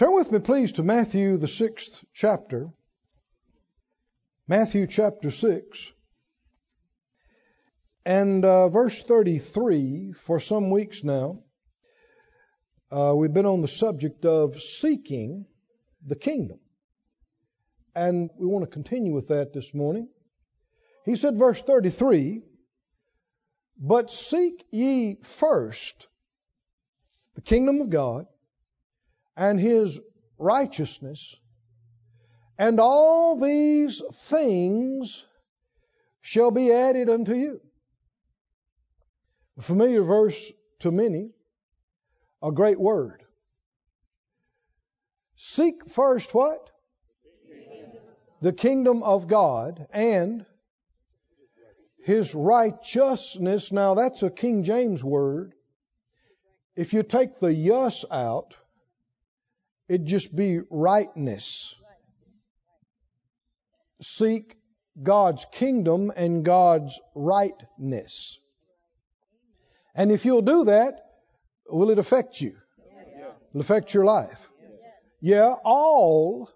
Turn with me, please, to Matthew, the sixth chapter. Matthew chapter 6. And uh, verse 33, for some weeks now, uh, we've been on the subject of seeking the kingdom. And we want to continue with that this morning. He said, verse 33, But seek ye first the kingdom of God and his righteousness, and all these things shall be added unto you. A familiar verse to many, a great word. Seek first what? The kingdom of God and his righteousness. Now that's a King James word. If you take the yus out, It'd just be rightness. Seek God's kingdom and God's rightness. And if you'll do that, will it affect you? It'll affect your life. Yeah, all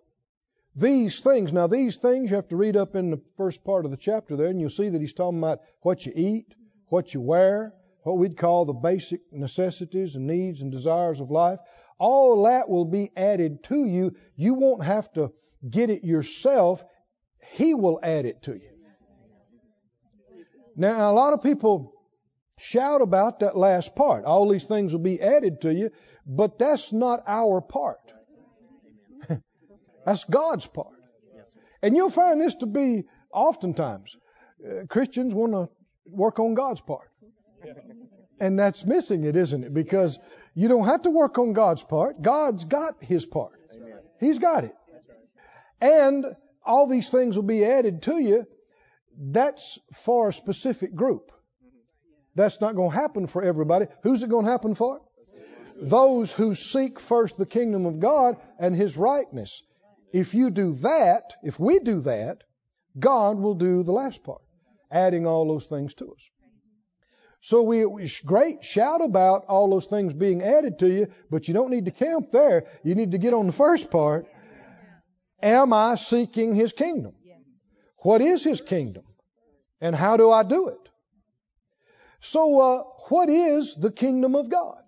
these things. Now, these things you have to read up in the first part of the chapter there, and you'll see that he's talking about what you eat, what you wear, what we'd call the basic necessities and needs and desires of life. All that will be added to you. You won't have to get it yourself. He will add it to you. Now, a lot of people shout about that last part. All these things will be added to you, but that's not our part. that's God's part. And you'll find this to be oftentimes uh, Christians want to work on God's part. And that's missing it, isn't it? Because you don't have to work on God's part. God's got his part. Amen. He's got it. And all these things will be added to you. That's for a specific group. That's not going to happen for everybody. Who's it going to happen for? Those who seek first the kingdom of God and his rightness. If you do that, if we do that, God will do the last part, adding all those things to us. So we, we great shout about all those things being added to you, but you don't need to camp there. You need to get on the first part. Am I seeking His kingdom? What is His kingdom? And how do I do it? So, uh, what is the kingdom of God?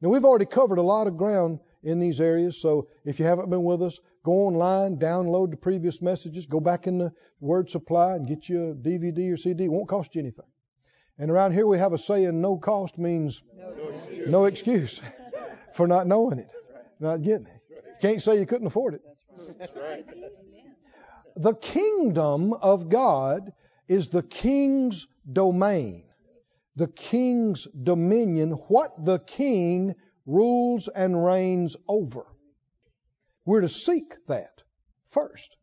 Now, we've already covered a lot of ground in these areas, so if you haven't been with us, go online, download the previous messages, go back in the Word Supply and get you a DVD or CD. It won't cost you anything. And around here we have a saying, no cost means no excuse, for not knowing it, not getting it. Can't say you couldn't afford it. The kingdom of God is the king's domain, the king's dominion, what the king rules and reigns over. We're to seek that first.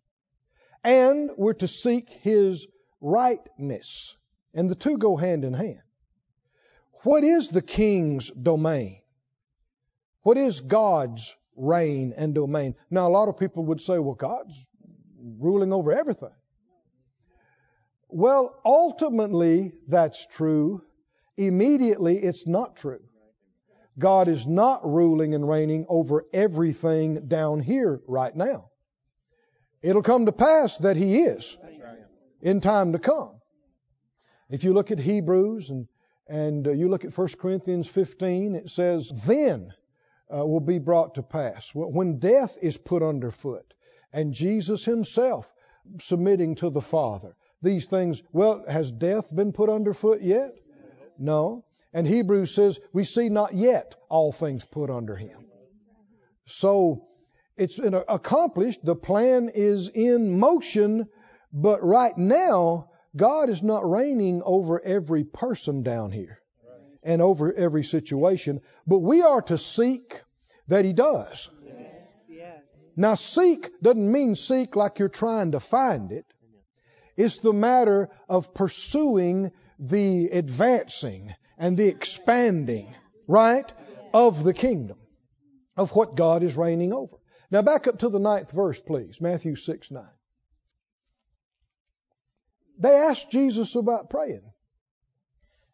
And we're to seek his rightness. And the two go hand in hand. What is the king's domain? What is God's reign and domain? Now, a lot of people would say, well, God's ruling over everything. Well, ultimately, that's true. Immediately, it's not true. God is not ruling and reigning over everything down here right now. It'll come to pass that He is in time to come. If you look at Hebrews and, and uh, you look at 1 Corinthians 15, it says, then uh, will be brought to pass. When death is put underfoot and Jesus himself submitting to the Father, these things, well, has death been put underfoot yet? No. And Hebrews says, we see not yet all things put under him. So it's accomplished. The plan is in motion, but right now God is not reigning over every person down here and over every situation, but we are to seek that He does. Yes, yes. Now, seek doesn't mean seek like you're trying to find it. It's the matter of pursuing the advancing and the expanding, right, of the kingdom, of what God is reigning over. Now, back up to the ninth verse, please. Matthew 6 9 they asked Jesus about praying.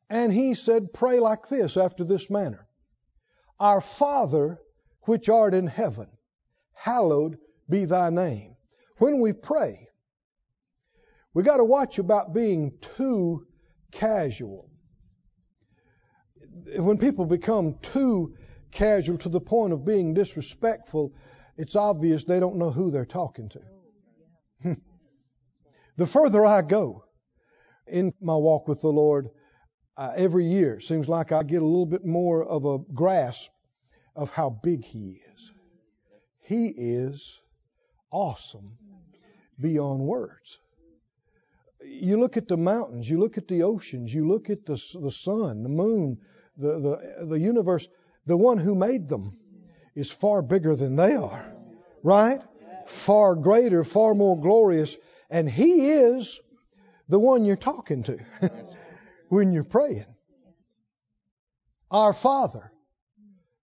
And he said, Pray like this, after this manner Our Father, which art in heaven, hallowed be thy name. When we pray, we got to watch about being too casual. When people become too casual to the point of being disrespectful, it's obvious they don't know who they're talking to. The further I go in my walk with the Lord, uh, every year seems like I get a little bit more of a grasp of how big He is. He is awesome beyond words. You look at the mountains, you look at the oceans, you look at the, the sun, the moon, the, the, the universe. The one who made them is far bigger than they are, right? Far greater, far more glorious. And He is the one you're talking to when you're praying. Our Father,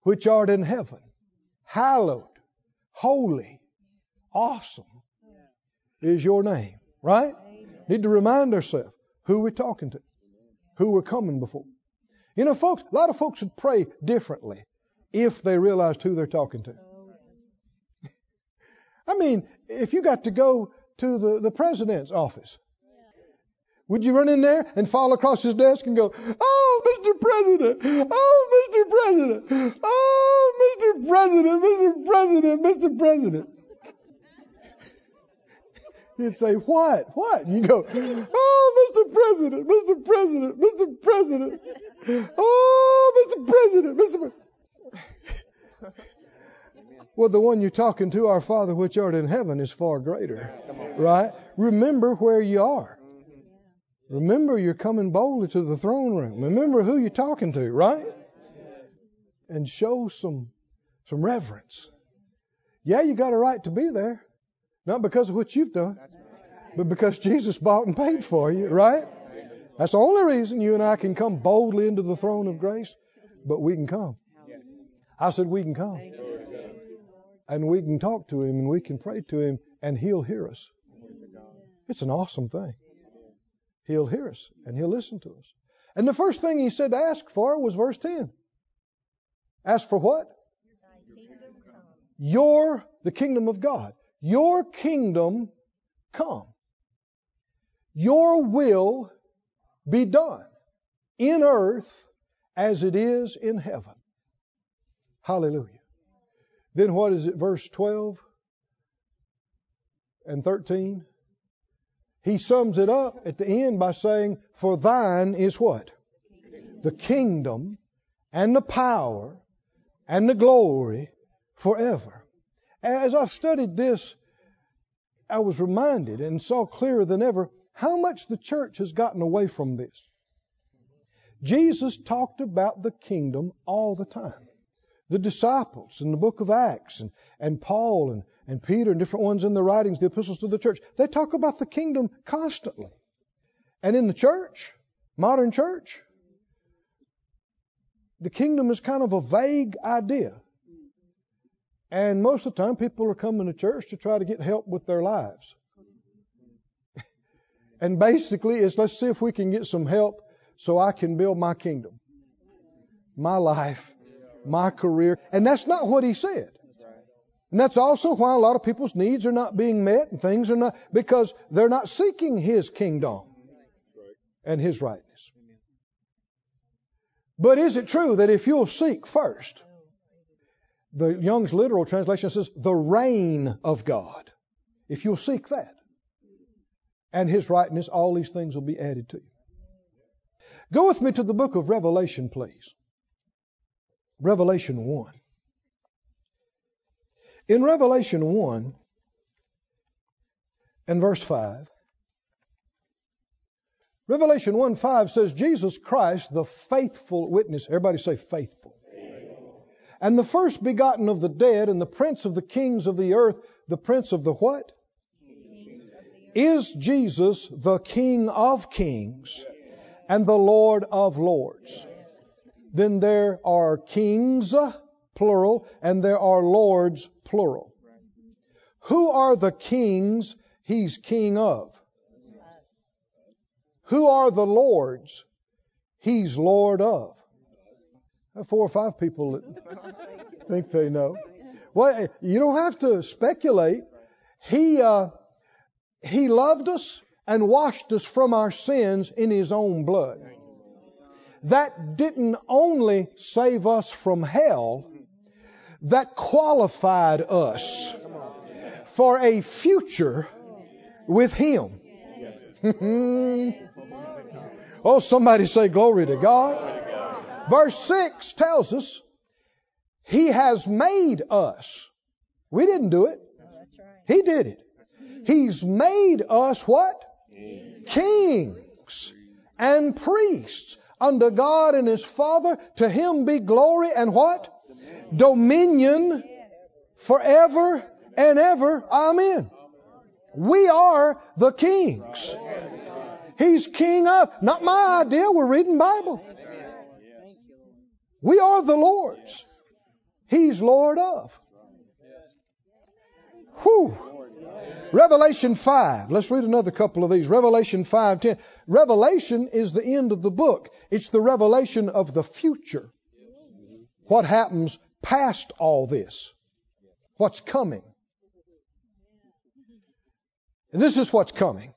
which art in heaven, hallowed, holy, awesome is your name, right? Need to remind ourselves who we're talking to, who we're coming before. You know, folks, a lot of folks would pray differently if they realized who they're talking to. I mean, if you got to go to the, the president's office, would you run in there and fall across his desk and go, Oh, Mr. President, oh, Mr. President, oh, Mr. President, Mr. President, Mr. President? He'd say, What? What? You go, Oh, Mr. President, Mr. President, Mr. President. Oh, Mr. President, Mr. President. Well, the one you're talking to, our Father which art in heaven, is far greater. Right? Remember where you are. Remember you're coming boldly to the throne room. Remember who you're talking to, right? And show some some reverence. Yeah, you got a right to be there. Not because of what you've done, but because Jesus bought and paid for you, right? That's the only reason you and I can come boldly into the throne of grace, but we can come. I said we can come. And we can talk to him and we can pray to him and he'll hear us. It's an awesome thing. He'll hear us and he'll listen to us. And the first thing he said to ask for was verse 10. Ask for what? Your, the kingdom of God. Your kingdom come. Your will be done in earth as it is in heaven. Hallelujah. Then what is it, verse 12 and 13? He sums it up at the end by saying, For thine is what? The kingdom and the power and the glory forever. As I've studied this, I was reminded and saw clearer than ever how much the church has gotten away from this. Jesus talked about the kingdom all the time. The disciples in the book of Acts and, and Paul and, and Peter and different ones in the writings, the epistles to the church, they talk about the kingdom constantly. And in the church, modern church, the kingdom is kind of a vague idea. And most of the time, people are coming to church to try to get help with their lives. and basically, it's let's see if we can get some help so I can build my kingdom, my life, my career. And that's not what he said. And that's also why a lot of people's needs are not being met and things are not, because they're not seeking his kingdom and his rightness. But is it true that if you'll seek first, the Young's literal translation says, the reign of God. If you'll seek that and His rightness, all these things will be added to you. Go with me to the book of Revelation, please. Revelation 1. In Revelation 1 and verse 5, Revelation 1 5 says, Jesus Christ, the faithful witness. Everybody say faithful and the first begotten of the dead, and the prince of the kings of the earth, the prince of the what? Is Jesus the King of kings and the Lord of lords? Then there are kings, plural, and there are lords, plural. Who are the kings he's king of? Who are the lords he's lord of? Four or five people think they know. Well, you don't have to speculate. He, uh, he loved us and washed us from our sins in His own blood. That didn't only save us from hell, that qualified us for a future with Him. oh, somebody say glory to God. Verse 6 tells us He has made us. We didn't do it. He did it. He's made us what? Kings and priests unto God and His Father. To Him be glory and what? Dominion forever and ever. Amen. We are the kings. He's king of, not my idea, we're reading Bible. We are the Lord's. He's Lord of. Whew. Revelation 5. Let's read another couple of these. Revelation 5:10. Revelation is the end of the book. It's the revelation of the future. What happens past all this? What's coming? This is what's coming.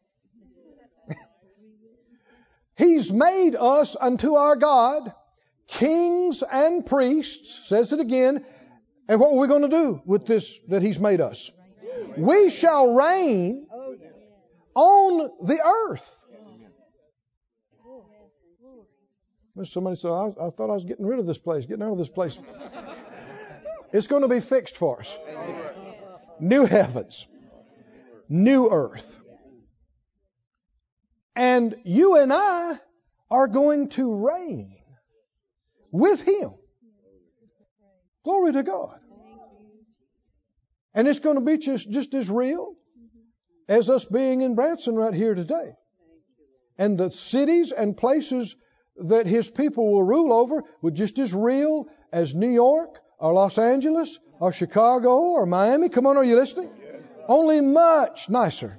He's made us unto our God kings and priests, says it again. And what are we going to do with this that He's made us? We shall reign on the earth. Somebody said, I, I thought I was getting rid of this place, getting out of this place. it's going to be fixed for us. New heavens, new earth. And you and I are going to reign with Him. Glory to God. And it's going to be just, just as real as us being in Branson right here today. And the cities and places that His people will rule over were just as real as New York or Los Angeles or Chicago or Miami. Come on, are you listening? Only much nicer.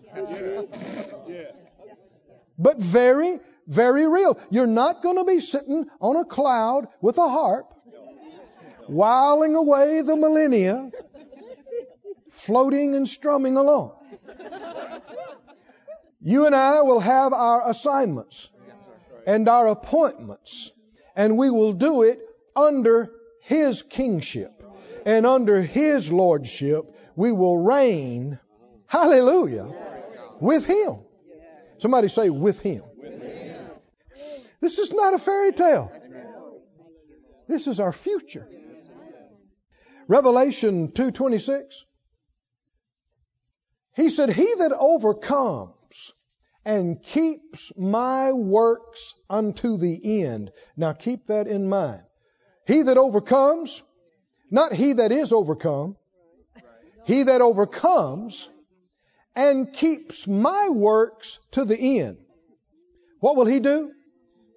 But very, very real. You're not going to be sitting on a cloud with a harp, whiling away the millennia, floating and strumming along. You and I will have our assignments and our appointments, and we will do it under His kingship and under His lordship. We will reign, hallelujah, with Him. Somebody say, with Him. This is not a fairy tale. This is our future. Revelation 2:26 He said he that overcomes and keeps my works unto the end. Now keep that in mind. He that overcomes, not he that is overcome, he that overcomes and keeps my works to the end. What will he do?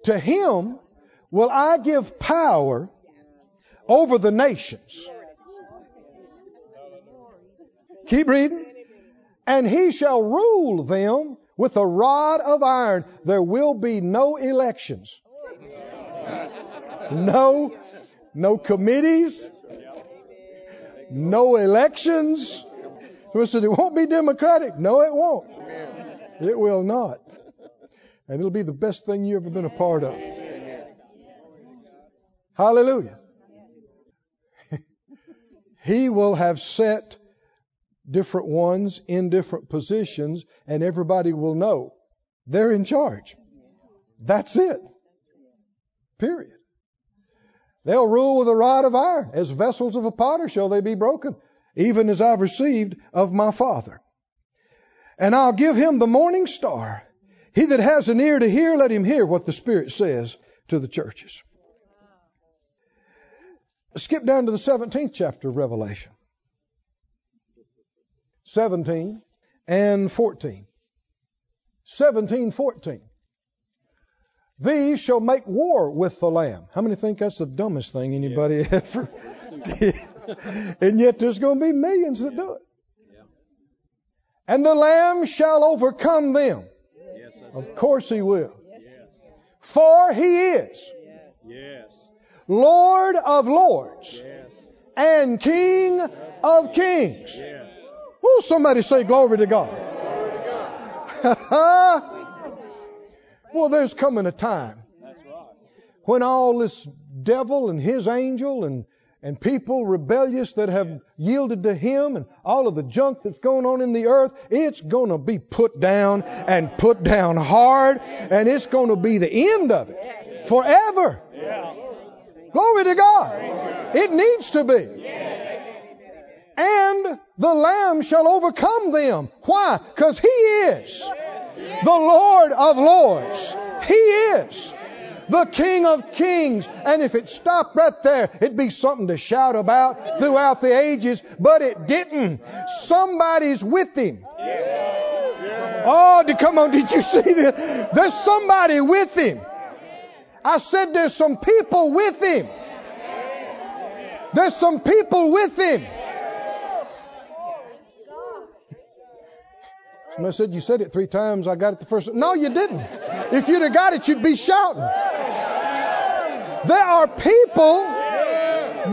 To him will I give power over the nations. Keep reading. And he shall rule them with a rod of iron. There will be no elections. No, no committees. No elections. So said it won't be democratic. No, it won't. It will not. And it'll be the best thing you've ever been a part of. Hallelujah. he will have set different ones in different positions, and everybody will know they're in charge. That's it. Period. They'll rule with a rod of iron. As vessels of a potter shall they be broken, even as I've received of my Father. And I'll give him the morning star. He that has an ear to hear, let him hear what the Spirit says to the churches. Skip down to the 17th chapter of Revelation. 17 and 14. 17, 14. These shall make war with the Lamb. How many think that's the dumbest thing anybody yeah. ever did? and yet there's going to be millions that do it. And the Lamb shall overcome them of course he will. For he is yes. Lord of lords and King of kings. Woo, somebody say glory to God. well, there's coming a time when all this devil and his angel and and people rebellious that have yielded to him and all of the junk that's going on in the earth, it's going to be put down and put down hard, and it's going to be the end of it forever. Glory to God. It needs to be. And the Lamb shall overcome them. Why? Because He is the Lord of Lords. He is the King of Kings. And if it stopped right there, it'd be something to shout about throughout the ages, but it didn't. Somebody's with him. Oh, come on, did you see that? There's somebody with him. I said there's some people with him. There's some people with him. And I said, You said it three times. I got it the first time." No, you didn't. If you'd have got it, you'd be shouting. There are people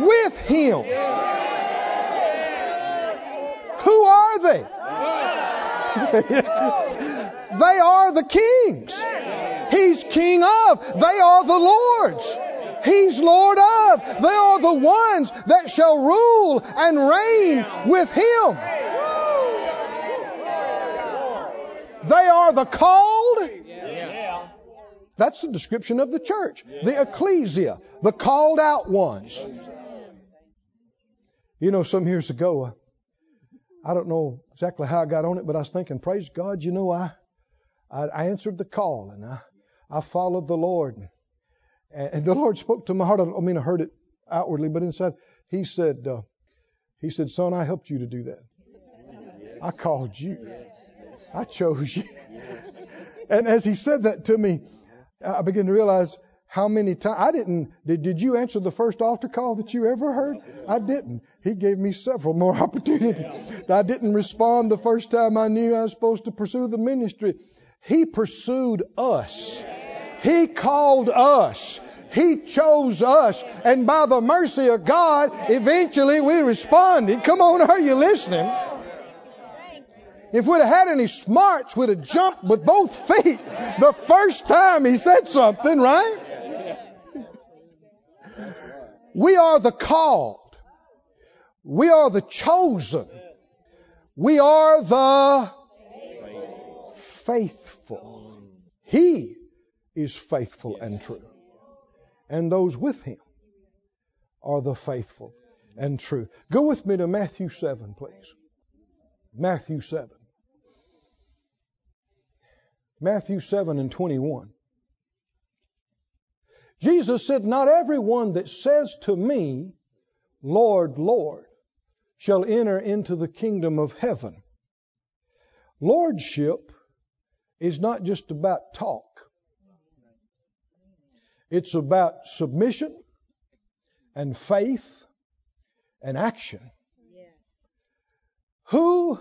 with him. Who are they? they are the kings. He's king of. They are the Lord's. He's Lord of. They are the ones that shall rule and reign with him. They are the called. That's the description of the church. The ecclesia, the called out ones. You know, some years ago, uh, I don't know exactly how I got on it, but I was thinking, praise God, you know, I, I answered the call and I, I followed the Lord. And, and the Lord spoke to my heart. I mean I heard it outwardly, but inside, He said, uh, He said, son, I helped you to do that. I called you. I chose you. and as he said that to me, I began to realize how many times I didn't. Did, did you answer the first altar call that you ever heard? I didn't. He gave me several more opportunities. I didn't respond the first time I knew I was supposed to pursue the ministry. He pursued us. He called us. He chose us. And by the mercy of God, eventually we responded. Come on, are you listening? If we'd have had any smarts, we'd have jumped with both feet the first time he said something, right? We are the called. We are the chosen. We are the faithful. He is faithful and true. And those with him are the faithful and true. Go with me to Matthew 7, please. Matthew 7. Matthew 7 and 21. Jesus said, Not everyone that says to me, Lord, Lord, shall enter into the kingdom of heaven. Lordship is not just about talk, it's about submission and faith and action. Yes. Who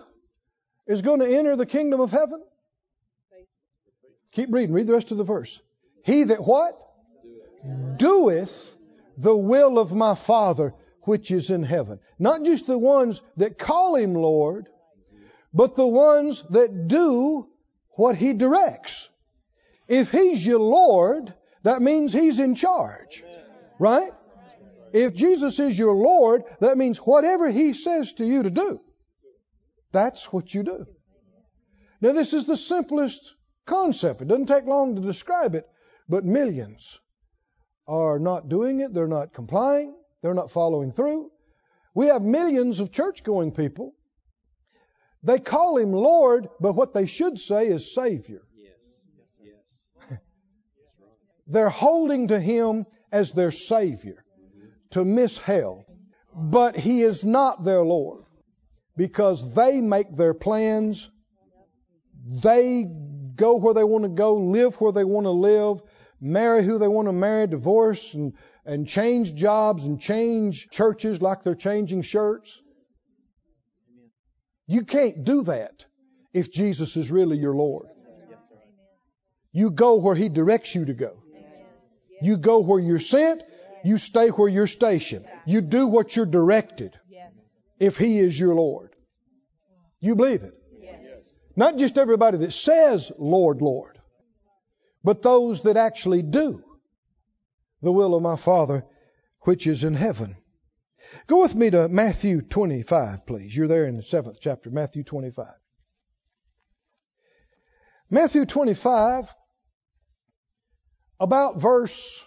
is going to enter the kingdom of heaven? Keep reading. Read the rest of the verse. He that what? Doeth the will of my Father which is in heaven. Not just the ones that call him Lord, but the ones that do what he directs. If he's your Lord, that means he's in charge. Right? If Jesus is your Lord, that means whatever he says to you to do, that's what you do. Now, this is the simplest concept. It doesn't take long to describe it, but millions are not doing it. They're not complying. They're not following through. We have millions of church going people. They call him Lord, but what they should say is Savior. Yes. They're holding to him as their Savior to miss hell. But he is not their Lord because they make their plans. They go where they want to go, live where they want to live, marry who they want to marry, divorce and, and change jobs and change churches like they're changing shirts. You can't do that if Jesus is really your Lord. You go where He directs you to go. You go where you're sent. You stay where you're stationed. You do what you're directed. if He is your Lord. You believe it? Not just everybody that says, Lord, Lord, but those that actually do the will of my Father which is in heaven. Go with me to Matthew 25, please. You're there in the seventh chapter, Matthew 25. Matthew 25, about verse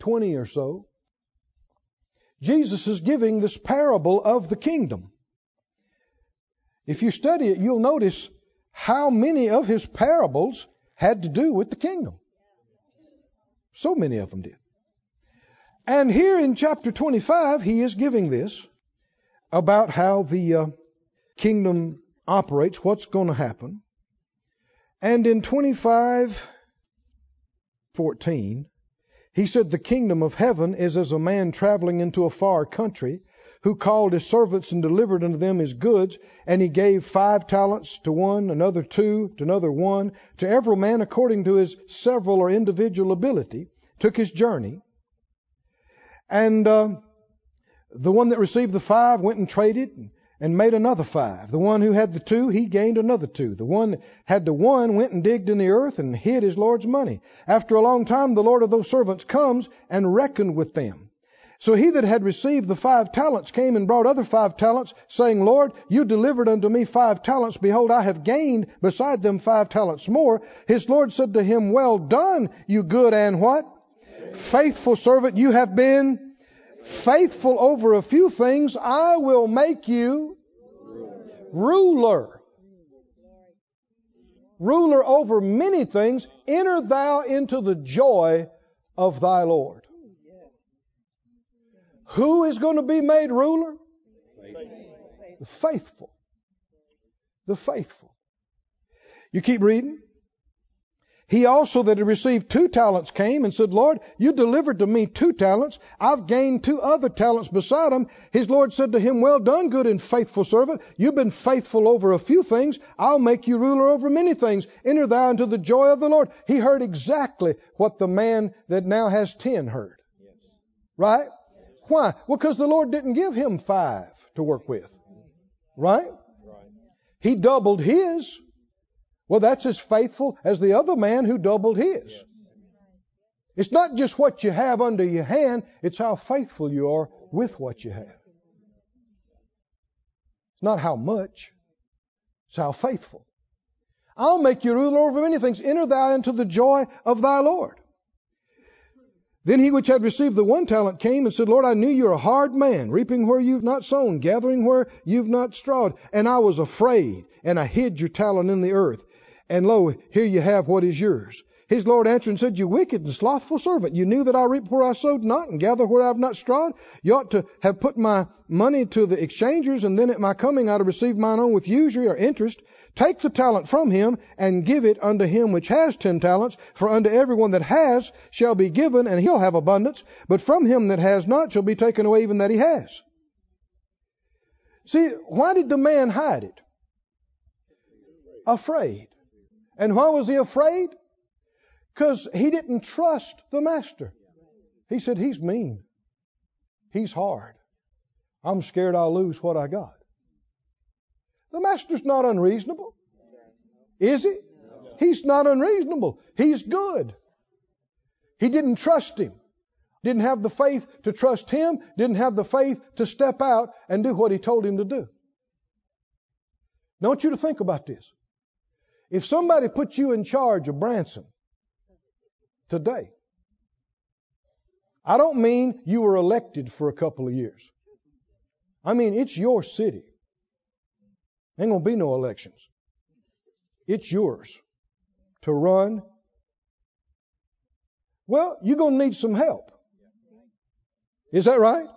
20 or so, Jesus is giving this parable of the kingdom. If you study it, you'll notice how many of his parables had to do with the kingdom. So many of them did. And here in chapter 25, he is giving this about how the uh, kingdom operates, what's going to happen. And in 25, 14, he said, The kingdom of heaven is as a man traveling into a far country who called his servants and delivered unto them his goods. And he gave five talents to one, another two, to another one, to every man according to his several or individual ability, took his journey. And uh, the one that received the five went and traded and made another five. The one who had the two, he gained another two. The one that had the one went and digged in the earth and hid his Lord's money. After a long time, the Lord of those servants comes and reckoned with them. So he that had received the five talents came and brought other five talents, saying, Lord, you delivered unto me five talents. Behold, I have gained beside them five talents more. His Lord said to him, Well done, you good and what? Faithful servant, you have been faithful over a few things. I will make you ruler. Ruler over many things. Enter thou into the joy of thy Lord. Who is going to be made ruler? The faithful. The faithful. You keep reading. He also that had received two talents came and said, Lord, you delivered to me two talents. I've gained two other talents beside them. His Lord said to him, Well done, good and faithful servant. You've been faithful over a few things. I'll make you ruler over many things. Enter thou into the joy of the Lord. He heard exactly what the man that now has ten heard. Right? Why? Well, because the Lord didn't give him five to work with. Right? He doubled his. Well, that's as faithful as the other man who doubled his. It's not just what you have under your hand, it's how faithful you are with what you have. It's not how much, it's how faithful. I'll make you ruler over many things. Enter thou into the joy of thy Lord. Then he which had received the one talent came and said, Lord, I knew you're a hard man, reaping where you've not sown, gathering where you've not strawed. And I was afraid, and I hid your talent in the earth and lo, here you have what is yours. His Lord answered and said, You wicked and slothful servant, you knew that I reap where I sowed not, and gather where I have not strawed. You ought to have put my money to the exchangers, and then at my coming I'd have received mine own with usury or interest. Take the talent from him, and give it unto him which has ten talents. For unto everyone that has shall be given, and he'll have abundance. But from him that has not shall be taken away even that he has. See, why did the man hide it? Afraid. And why was he afraid? Because he didn't trust the master. He said, He's mean. He's hard. I'm scared I'll lose what I got. The master's not unreasonable. Is he? He's not unreasonable. He's good. He didn't trust him. Didn't have the faith to trust him. Didn't have the faith to step out and do what he told him to do. I want you to think about this. If somebody put you in charge of Branson today, I don't mean you were elected for a couple of years. I mean, it's your city. Ain't going to be no elections. It's yours to run. Well, you're going to need some help. Is that right?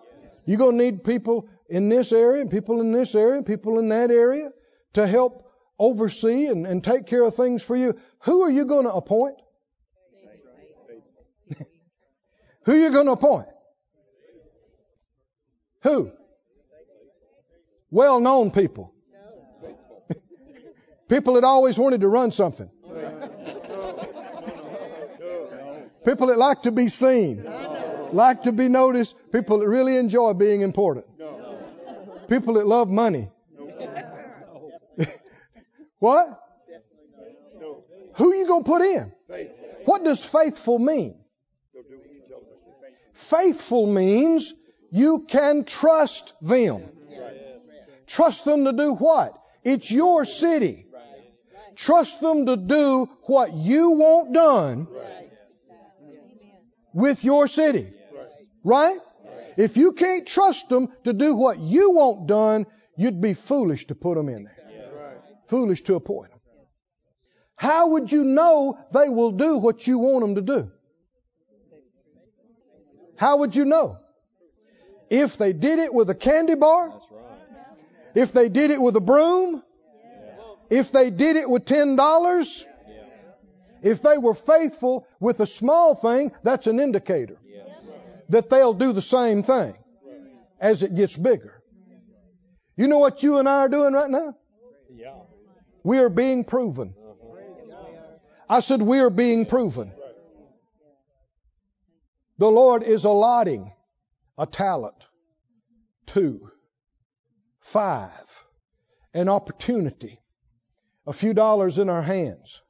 You're going to need people in this area, and people in this area, and people in that area to help oversee and, and take care of things for you, who are you going to appoint? Who you going to appoint? Who? Well known people. people that always wanted to run something. people that like to be seen, like to be noticed, people that really enjoy being important. People that love money. what? Who you going to put in? What does faithful mean? Faithful means you can trust them. Trust them to do what? It's your city. Trust them to do what you want done with your city. Right? If you can't trust them to do what you want done, you'd be foolish to put them in there. Foolish to appoint them. How would you know they will do what you want them to do? How would you know? If they did it with a candy bar, if they did it with a broom, if they did it with ten dollars, if they were faithful with a small thing, that's an indicator that they'll do the same thing as it gets bigger. You know what you and I are doing right now? We are being proven. I said, We are being proven. The Lord is allotting a talent, two, five, an opportunity, a few dollars in our hands,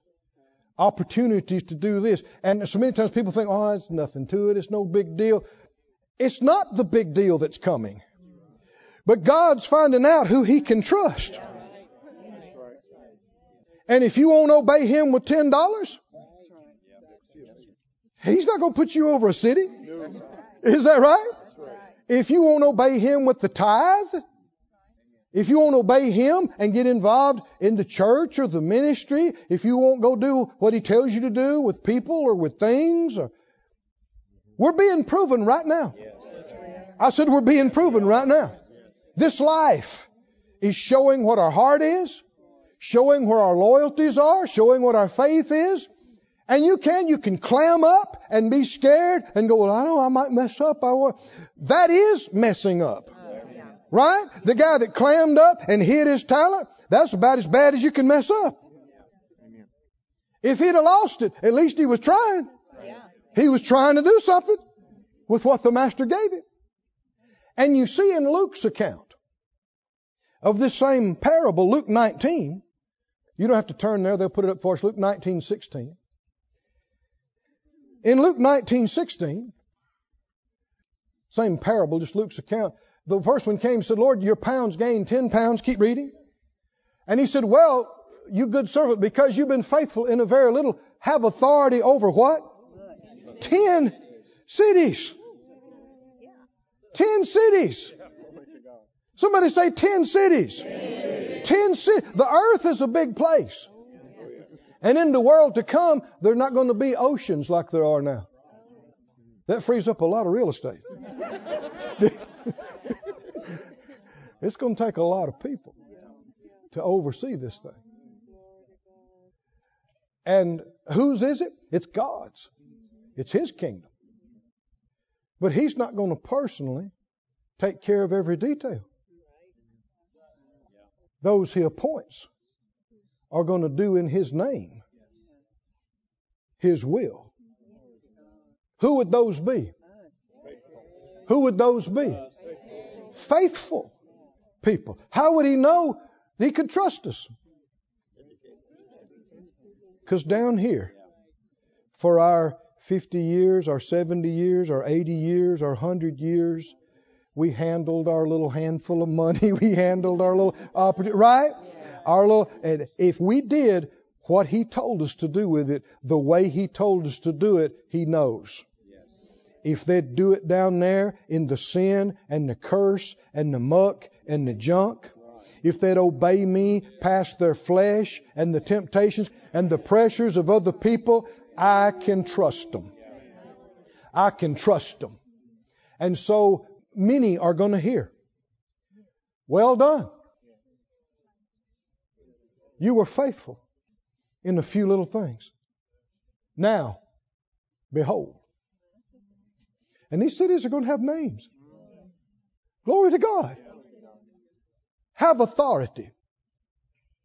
opportunities to do this. And so many times people think, oh, it's nothing to it, it's no big deal. It's not the big deal that's coming. But God's finding out who He can trust. And if you won't obey Him with ten dollars, He's not going to put you over a city. Is that right? If you won't obey Him with the tithe, if you won't obey Him and get involved in the church or the ministry, if you won't go do what He tells you to do with people or with things, or, we're being proven right now. I said we're being proven right now. This life is showing what our heart is, showing where our loyalties are, showing what our faith is. And you can, you can clam up and be scared and go, well, I know I might mess up. I will. That is messing up. Right? The guy that clammed up and hid his talent, that's about as bad as you can mess up. If he'd have lost it, at least he was trying. He was trying to do something with what the master gave him. And you see in Luke's account of this same parable, Luke 19, you don't have to turn there, they'll put it up for us, Luke 19, 16. In Luke 19, 16, same parable, just Luke's account, the first one came and said, Lord, your pounds gained 10 pounds. Keep reading. And he said, Well, you good servant, because you've been faithful in a very little, have authority over what? Ten cities. Ten cities. Somebody say ten cities. Ten cities. The earth is a big place. And in the world to come, there are not going to be oceans like there are now. That frees up a lot of real estate. it's going to take a lot of people to oversee this thing. And whose is it? It's God's. It's His kingdom. But He's not going to personally take care of every detail. Those He appoints are going to do in His name His will. Who would those be? Who would those be? Faithful people. How would he know he could trust us? Because down here, for our 50 years, our 70 years, our 80 years, our 100 years, we handled our little handful of money. We handled our little opportunity, right? Our little, and if we did what he told us to do with it, the way he told us to do it, he knows if they'd do it down there in the sin and the curse and the muck and the junk, if they'd obey me past their flesh and the temptations and the pressures of other people, I can trust them. I can trust them. And so many are going to hear, Well done. You were faithful in a few little things. Now, behold, and these cities are going to have names. Glory to God. Have authority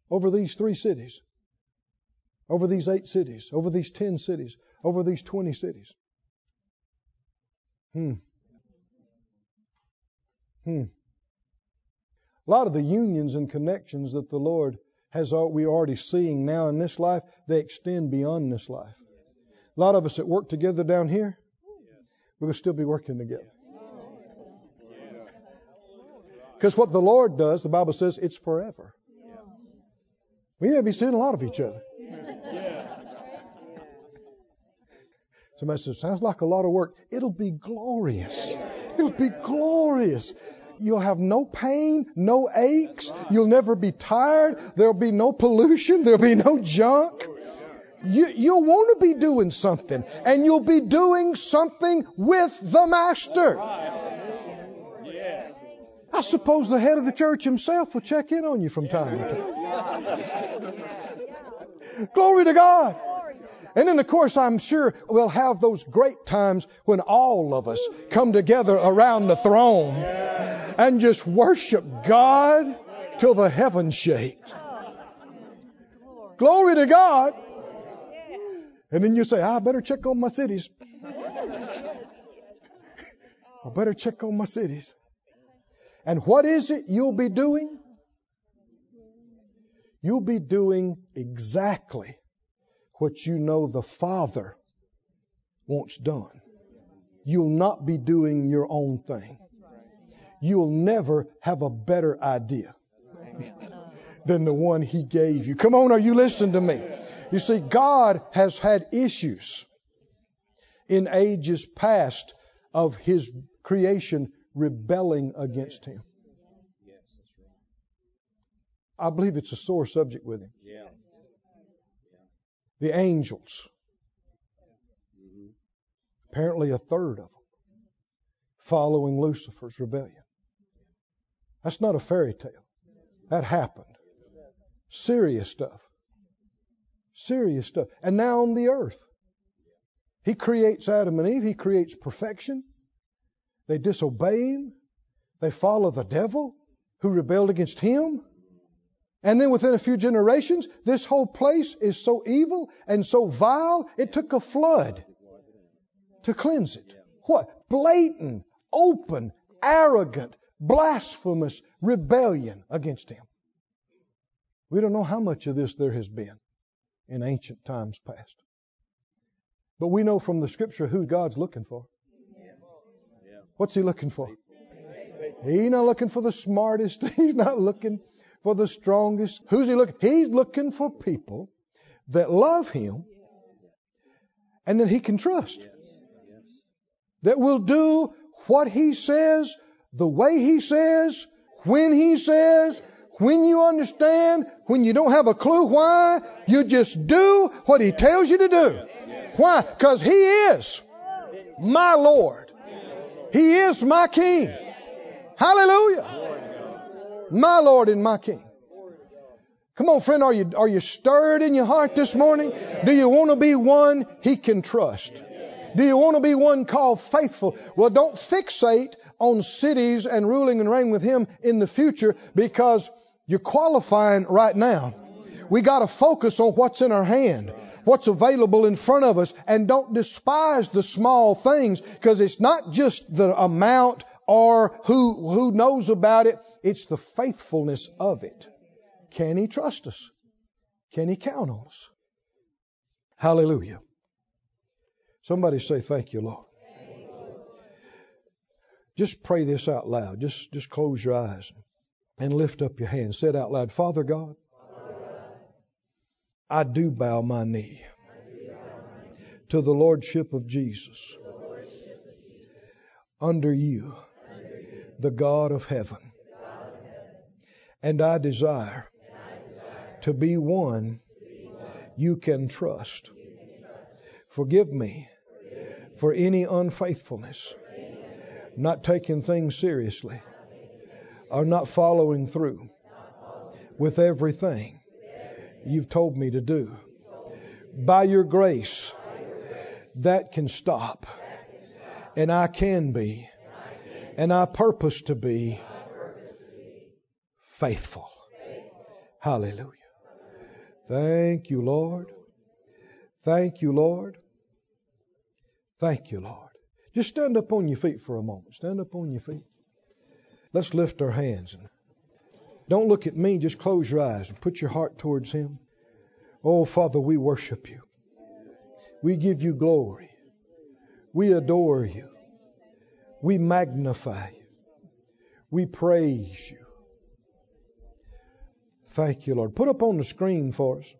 over these three cities, over these eight cities, over these ten cities, over these twenty cities. Hmm. Hmm. A lot of the unions and connections that the Lord has we already seeing now in this life, they extend beyond this life. A lot of us that work together down here, we will still be working together. Because what the Lord does, the Bible says, it's forever. We may be seeing a lot of each other. Somebody says, sounds like a lot of work. It'll be glorious. It'll be glorious. You'll have no pain, no aches. You'll never be tired. There'll be no pollution. There'll be no junk. You, you'll want to be doing something, and you'll be doing something with the Master. I suppose the head of the church himself will check in on you from time to time. Glory to God. And then, of course, I'm sure we'll have those great times when all of us come together around the throne and just worship God till the heavens shake. Glory to God. And then you say, I better check on my cities. I better check on my cities. And what is it you'll be doing? You'll be doing exactly what you know the Father wants done. You'll not be doing your own thing. You'll never have a better idea than the one He gave you. Come on, are you listening to me? You see, God has had issues in ages past of His creation rebelling against Him. I believe it's a sore subject with Him. The angels, apparently a third of them, following Lucifer's rebellion. That's not a fairy tale. That happened. Serious stuff. Serious stuff. And now on the earth, He creates Adam and Eve. He creates perfection. They disobey Him. They follow the devil who rebelled against Him. And then within a few generations, this whole place is so evil and so vile, it took a flood to cleanse it. What? Blatant, open, arrogant, blasphemous rebellion against Him. We don't know how much of this there has been in ancient times past. But we know from the scripture who God's looking for. What's He looking for? He's not looking for the smartest. He's not looking for the strongest. Who's He looking? He's looking for people that love Him and that He can trust. That will do what He says, the way He says, when He says, when you understand, when you don't have a clue why, you just do what He tells you to do. Why? Because He is my Lord. He is my King. Hallelujah. My Lord and my King. Come on, friend, are you, are you stirred in your heart this morning? Do you want to be one He can trust? Do you want to be one called faithful? Well, don't fixate on cities and ruling and reigning with Him in the future because you're qualifying right now. We got to focus on what's in our hand, what's available in front of us, and don't despise the small things because it's not just the amount or who, who knows about it, it's the faithfulness of it. Can He trust us? Can He count on us? Hallelujah. Somebody say, Thank you, Lord. Just pray this out loud. Just, just close your eyes and lift up your hands. Say it out loud. Father God, I do bow my knee to the Lordship of Jesus under you, the God of heaven. And I desire to be one you can trust. Forgive me for any unfaithfulness, not taking things seriously are not following through with everything you've told me to do. By your grace, that can stop. And I can be, and I purpose to be faithful. Hallelujah. Thank you, Lord. Thank you, Lord. Thank you, Lord. Just stand up on your feet for a moment. Stand up on your feet. Let's lift our hands and Don't look at me, just close your eyes and put your heart towards Him. Oh, Father, we worship you. We give you glory. We adore you. We magnify you. We praise you. Thank you, Lord. Put up on the screen for us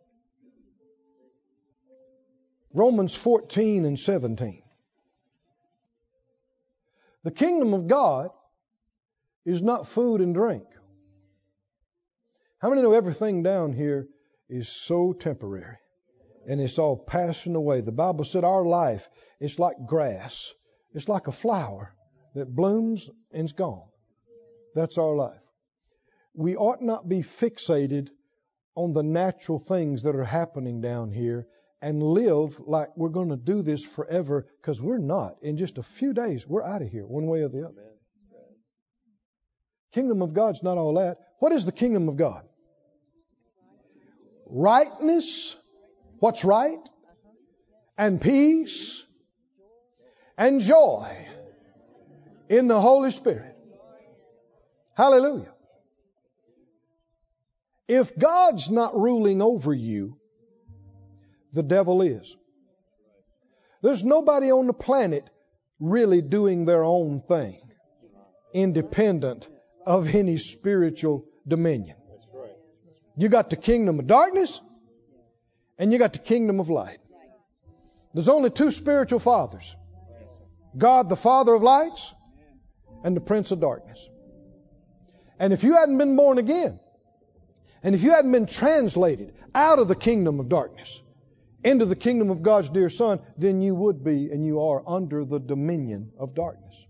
Romans 14 and 17. The kingdom of God is not food and drink. How many know everything down here is so temporary and it's all passing away? The Bible said our life is like grass, it's like a flower that blooms and is gone. That's our life. We ought not be fixated on the natural things that are happening down here and live like we're going to do this forever because we're not. In just a few days, we're out of here, one way or the other. Kingdom of God's not all that. What is the kingdom of God? Rightness. What's right? And peace and joy in the Holy Spirit. Hallelujah. If God's not ruling over you, the devil is. There's nobody on the planet really doing their own thing, independent of any spiritual dominion. You got the kingdom of darkness and you got the kingdom of light. There's only two spiritual fathers God, the Father of lights, and the Prince of darkness. And if you hadn't been born again, and if you hadn't been translated out of the kingdom of darkness into the kingdom of God's dear Son, then you would be and you are under the dominion of darkness.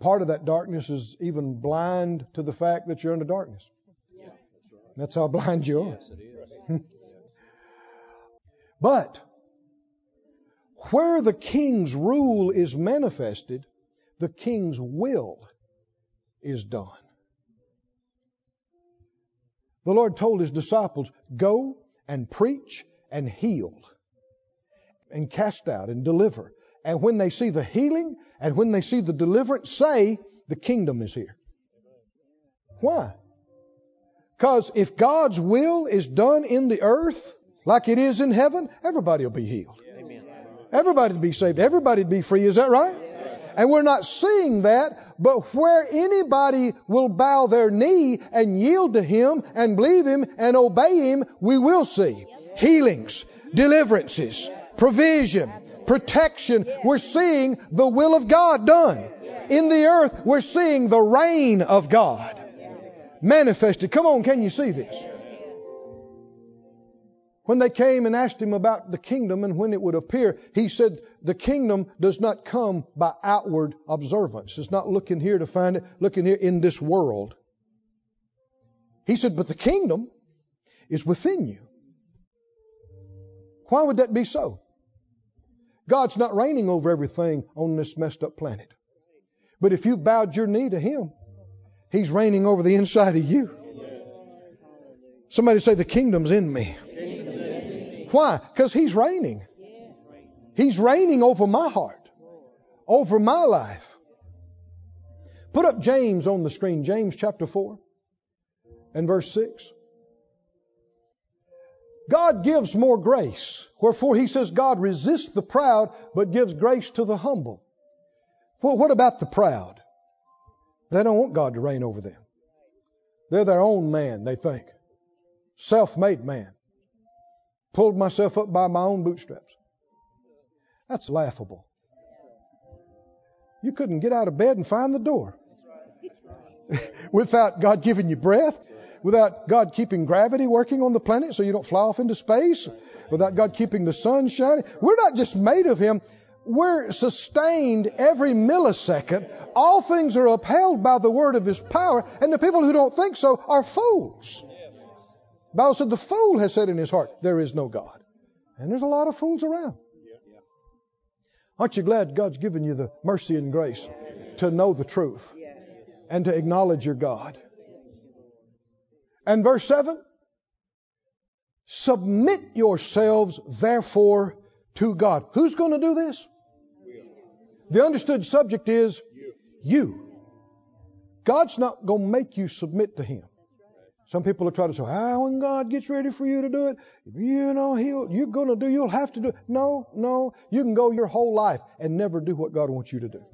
Part of that darkness is even blind to the fact that you're under darkness. That's how blind you are. but where the king's rule is manifested, the king's will is done. The Lord told his disciples, Go and preach and heal and cast out and deliver. And when they see the healing and when they see the deliverance, say, The kingdom is here. Why? Because if God's will is done in the earth like it is in heaven, everybody will be healed. Everybody will be saved. Everybody will be free. Is that right? And we're not seeing that, but where anybody will bow their knee and yield to Him and believe Him and obey Him, we will see healings, deliverances, provision, protection. We're seeing the will of God done. In the earth, we're seeing the reign of God manifested. Come on, can you see this? When they came and asked him about the kingdom and when it would appear, he said, The kingdom does not come by outward observance. It's not looking here to find it, looking here in this world. He said, But the kingdom is within you. Why would that be so? God's not reigning over everything on this messed up planet. But if you've bowed your knee to Him, He's reigning over the inside of you. Somebody say, The kingdom's in me. Why? Because He's reigning. He's reigning over my heart, over my life. Put up James on the screen, James chapter 4 and verse 6. God gives more grace. Wherefore he says God resists the proud, but gives grace to the humble. Well, what about the proud? They don't want God to reign over them. They're their own man, they think. Self made man pulled myself up by my own bootstraps. That's laughable. You couldn't get out of bed and find the door without God giving you breath, without God keeping gravity working on the planet so you don't fly off into space, without God keeping the sun shining. We're not just made of Him, we're sustained every millisecond. All things are upheld by the word of His power, and the people who don't think so are fools. Bible said the fool has said in his heart, there is no God. And there's a lot of fools around. Aren't you glad God's given you the mercy and grace to know the truth and to acknowledge your God? And verse 7 Submit yourselves, therefore, to God. Who's going to do this? The understood subject is you. God's not going to make you submit to Him. Some people are trying to say, ah, when God gets ready for you to do it, you know, he'll, you're going to do, you'll have to do it. No, no. You can go your whole life and never do what God wants you to do.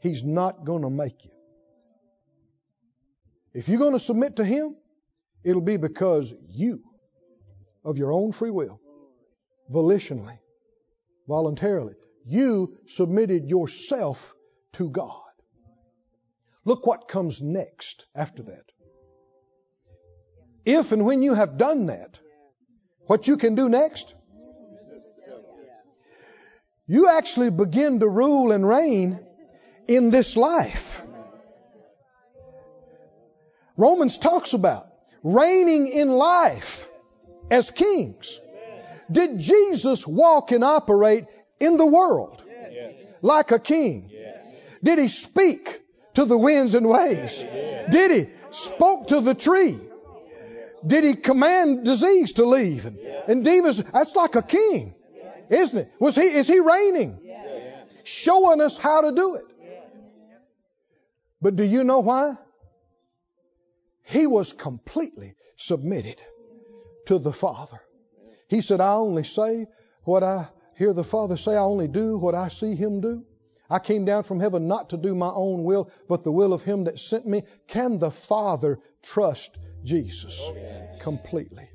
He's not going to make you. If you're going to submit to Him, it'll be because you, of your own free will, volitionally, voluntarily, you submitted yourself to God. Look what comes next after that. If and when you have done that, what you can do next? You actually begin to rule and reign in this life. Romans talks about reigning in life as kings. Did Jesus walk and operate in the world like a king? Did he speak to the winds and waves? Did he spoke to the tree? Did he command disease to leave? And, and demons, that's like a king, isn't it? Was he, is he reigning? Showing us how to do it. But do you know why? He was completely submitted to the Father. He said, I only say what I hear the Father say. I only do what I see Him do. I came down from heaven not to do my own will, but the will of Him that sent me. Can the Father trust Jesus completely?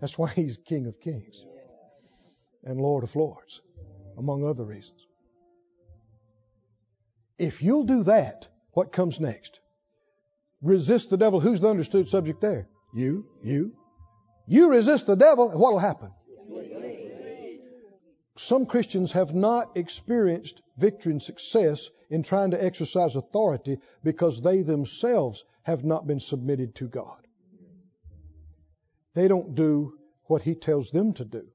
That's why He's King of Kings and Lord of Lords, among other reasons. If you'll do that, what comes next? Resist the devil. Who's the understood subject there? You, you. You resist the devil, and what will happen? Some Christians have not experienced victory and success in trying to exercise authority because they themselves have not been submitted to God. They don't do what He tells them to do.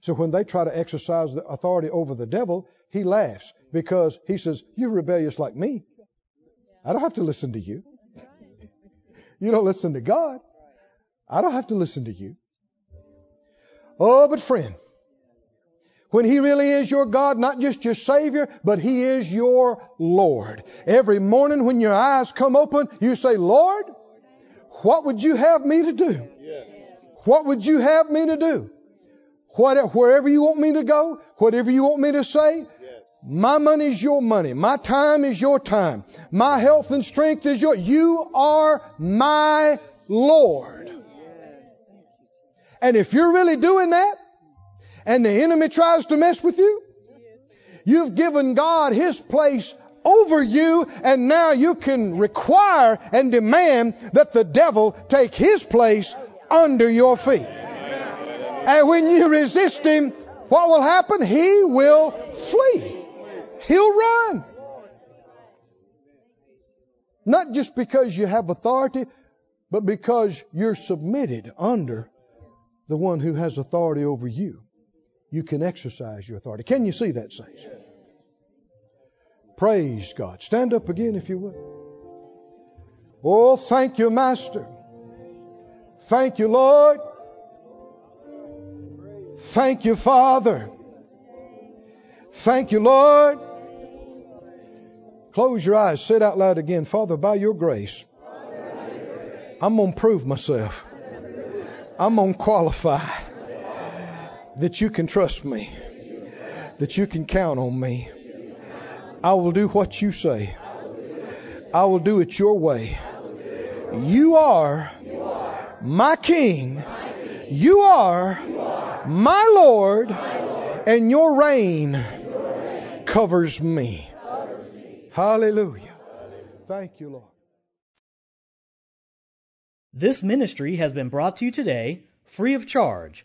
So when they try to exercise the authority over the devil, he laughs because he says, You're rebellious like me. I don't have to listen to you. You don't listen to God. I don't have to listen to you. Oh, but friend, when He really is your God, not just your Savior, but He is your Lord. Every morning when your eyes come open, you say, Lord, what would you have me to do? What would you have me to do? What, wherever you want me to go, whatever you want me to say, my money is your money. My time is your time. My health and strength is your. You are my Lord. And if you're really doing that, and the enemy tries to mess with you, you've given God His place over you, and now you can require and demand that the devil take his place under your feet. And when you resist him, what will happen? He will flee. He'll run. Not just because you have authority, but because you're submitted under the one who has authority over you. You can exercise your authority. Can you see that, saints? Praise God. Stand up again if you would. Oh, thank you, Master. Thank you, Lord. Thank you, Father. Thank you, Lord. Close your eyes. Say it out loud again. Father, by your grace, I'm going to prove myself. I'm going to qualify that you can trust me, that you can count on me. I will do what you say. I will do it your way. You are my King. You are my Lord, and your reign covers me. Hallelujah. Thank you, Lord. This ministry has been brought to you today free of charge